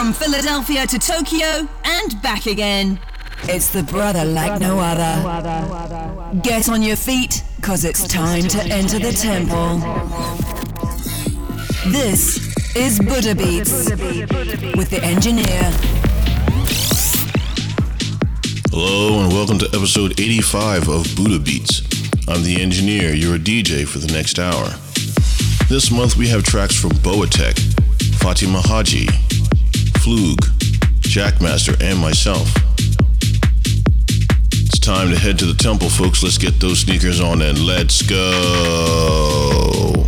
From Philadelphia to Tokyo and back again. It's the brother like no other. Get on your feet, cause it's time to enter the temple. This is Buddha Beats with the engineer. Hello and welcome to episode 85 of Buddha Beats. I'm the engineer, you're a DJ for the next hour. This month we have tracks from Boatech, Fatima Hajji, Flug, Jackmaster, and myself. It's time to head to the temple, folks. Let's get those sneakers on and let's go.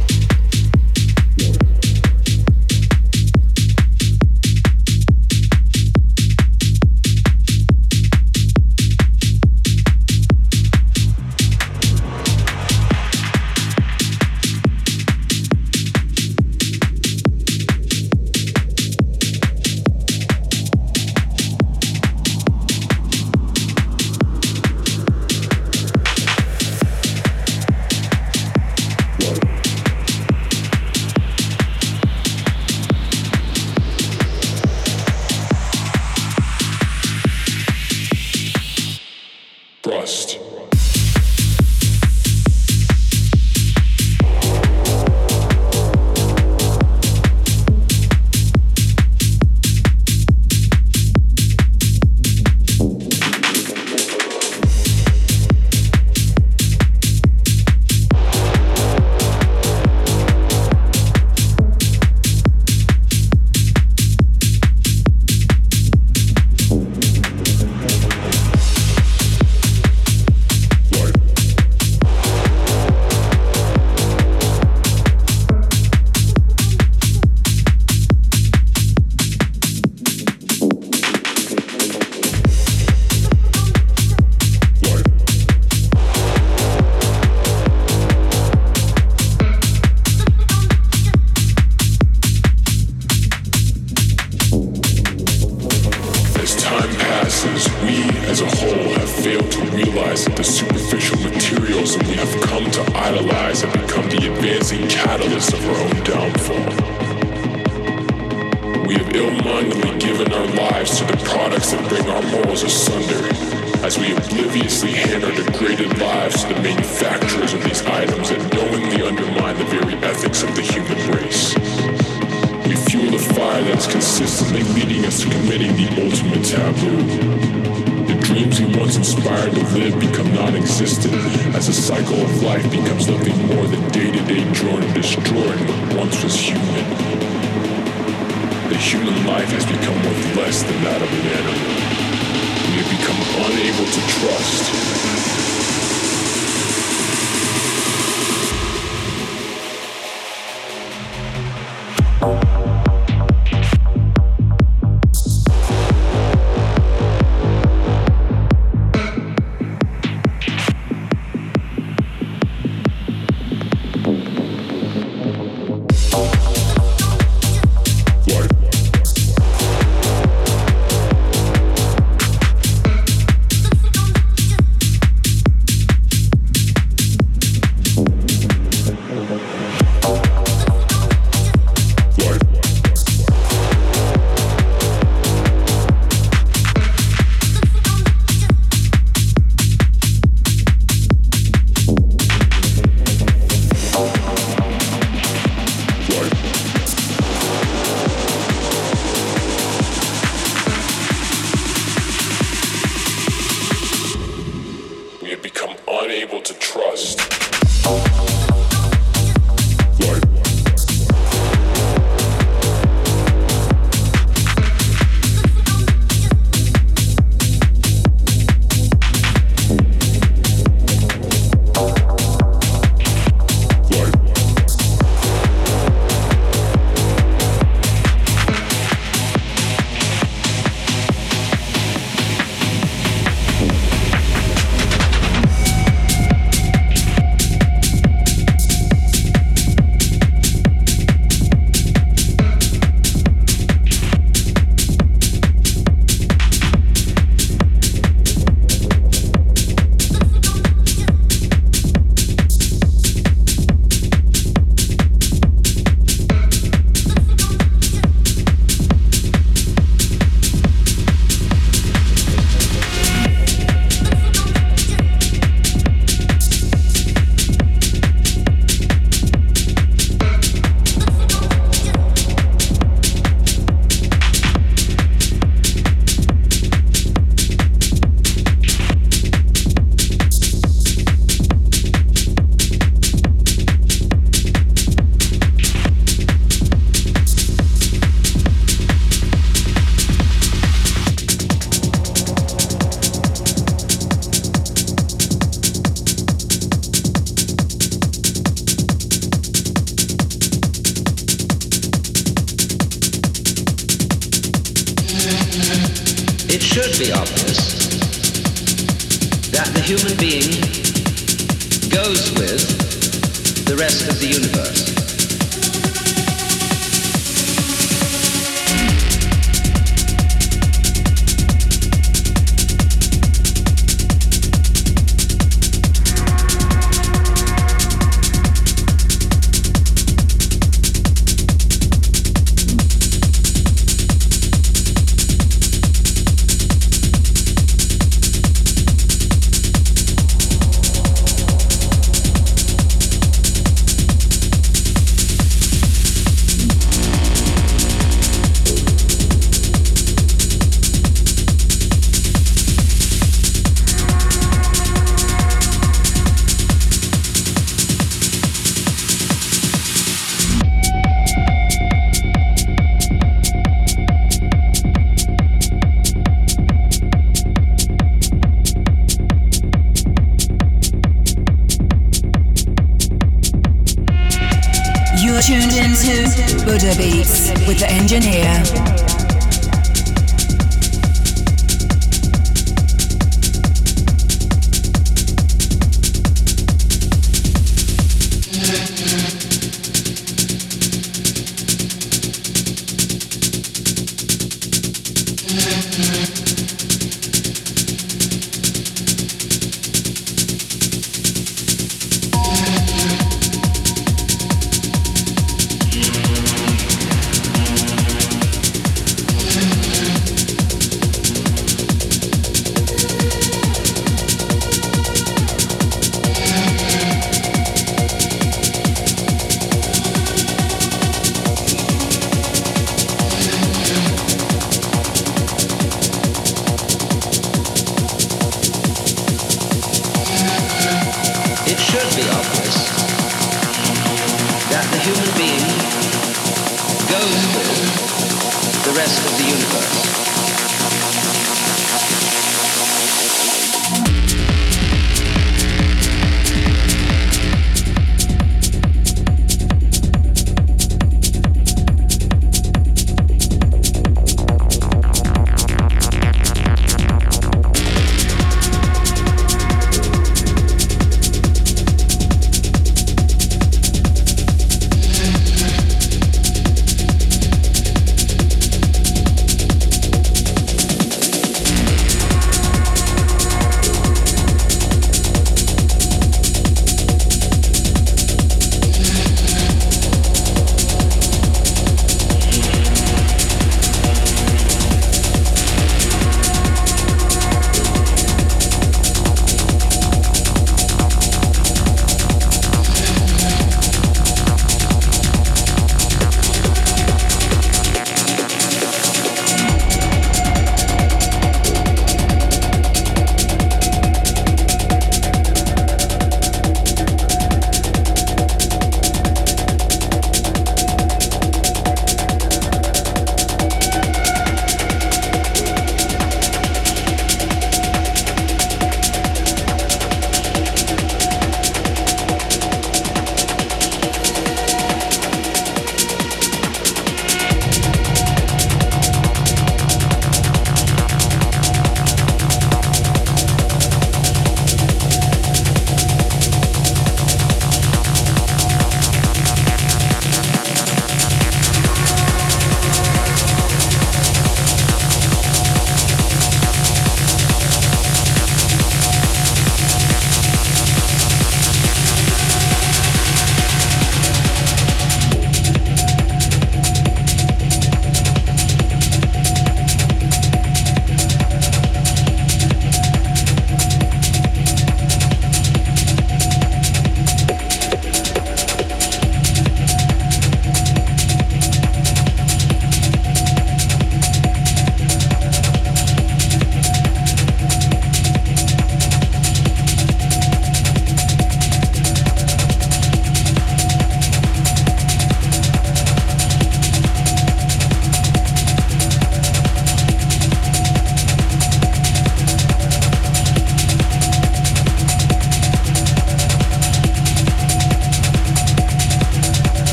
Obvious that the human being goes with the rest of the universe.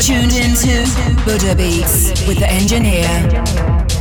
Tuned into Buddha Beats with the engineer.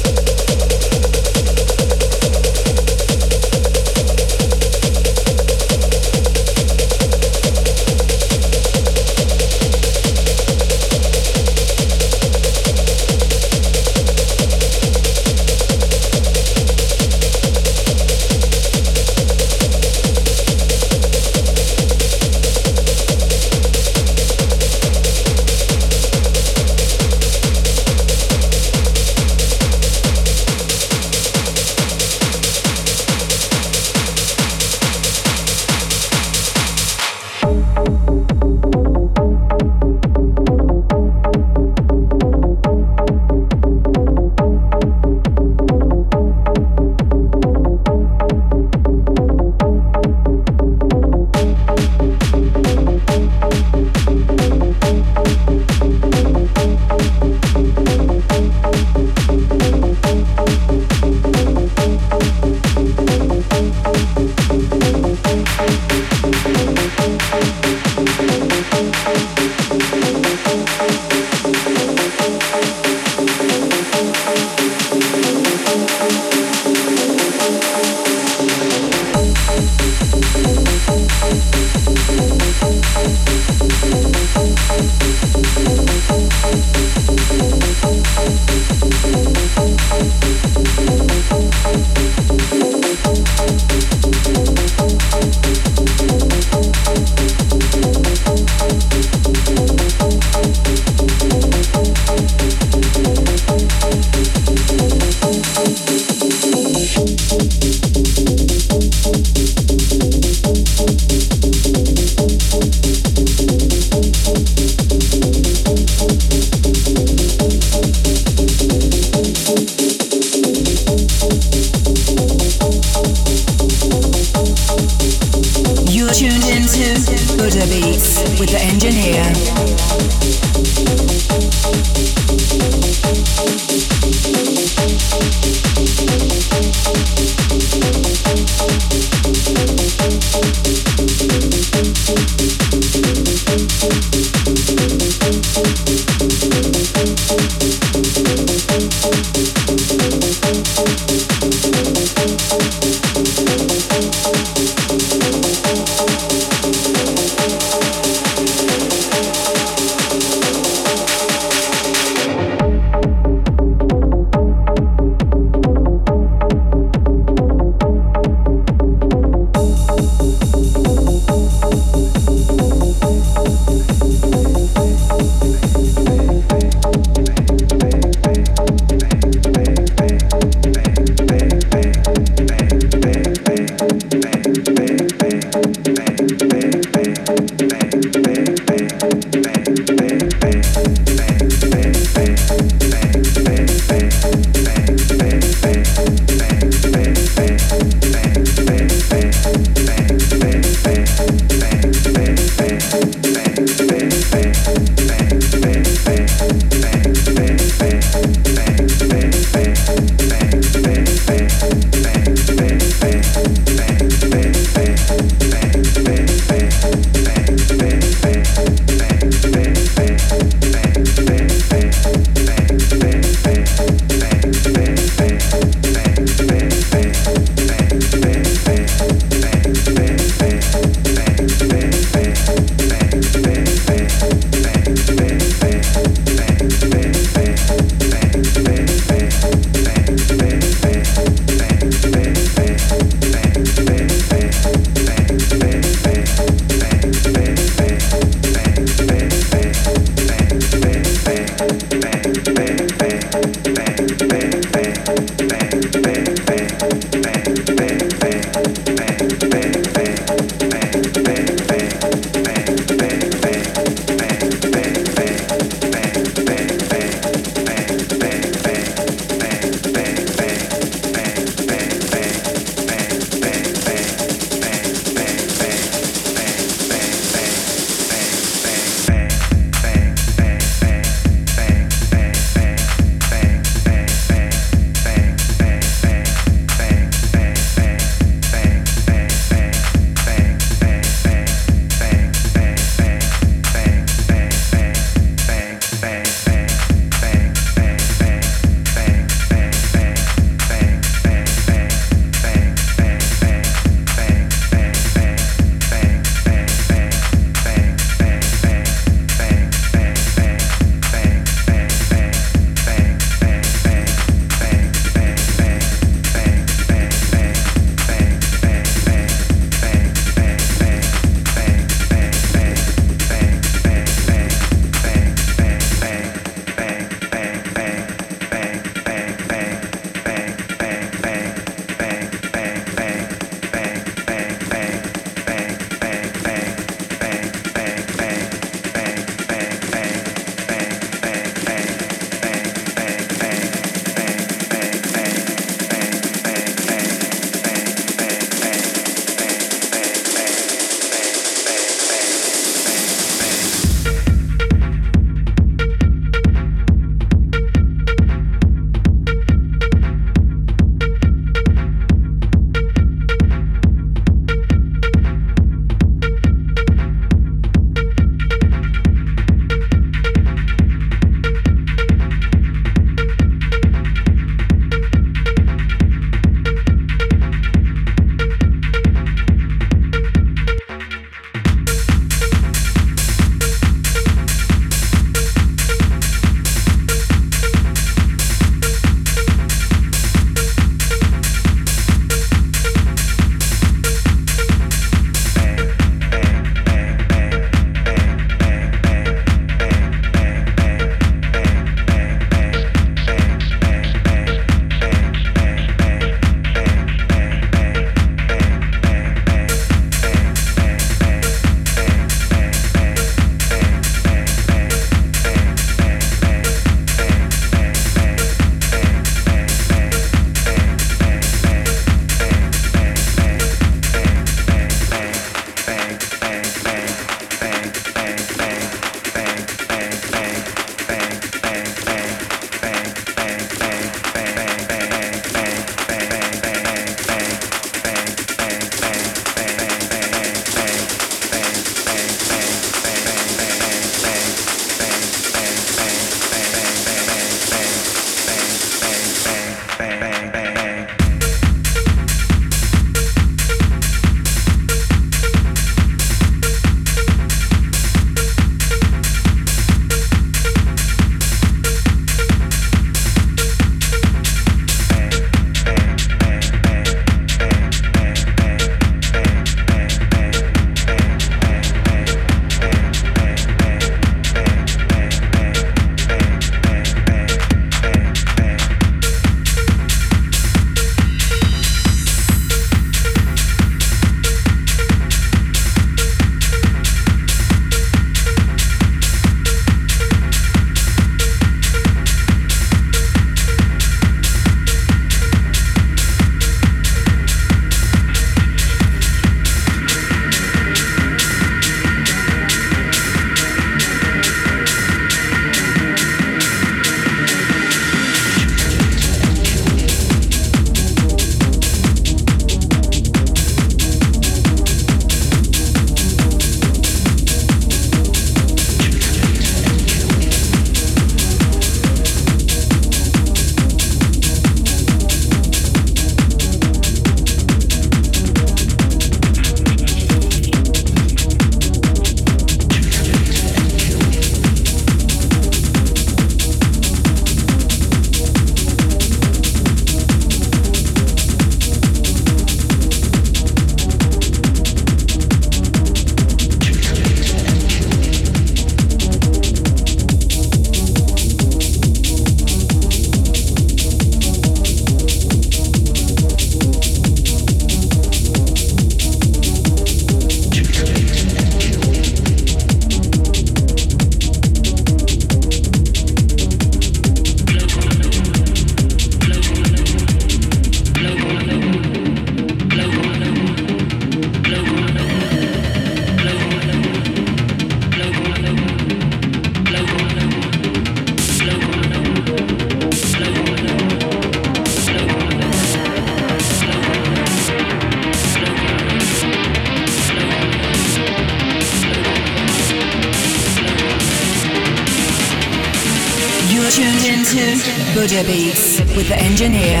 Buddha Beats with the engineer.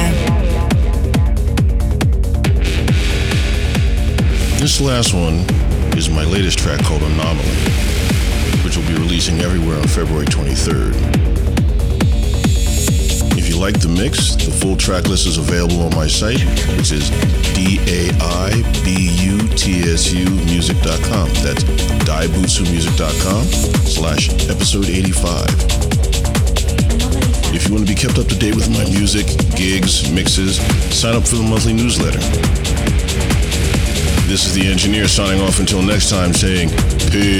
This last one is my latest track called Anomaly, which will be releasing everywhere on February 23rd. If you like the mix, the full track list is available on my site, which is D-A-I-B-U-T-S-U music.com. That's daibutsumusic.com slash episode 85. If you want to be kept up to date with my music, gigs, mixes, sign up for the monthly newsletter. This is the engineer signing off until next time saying peace.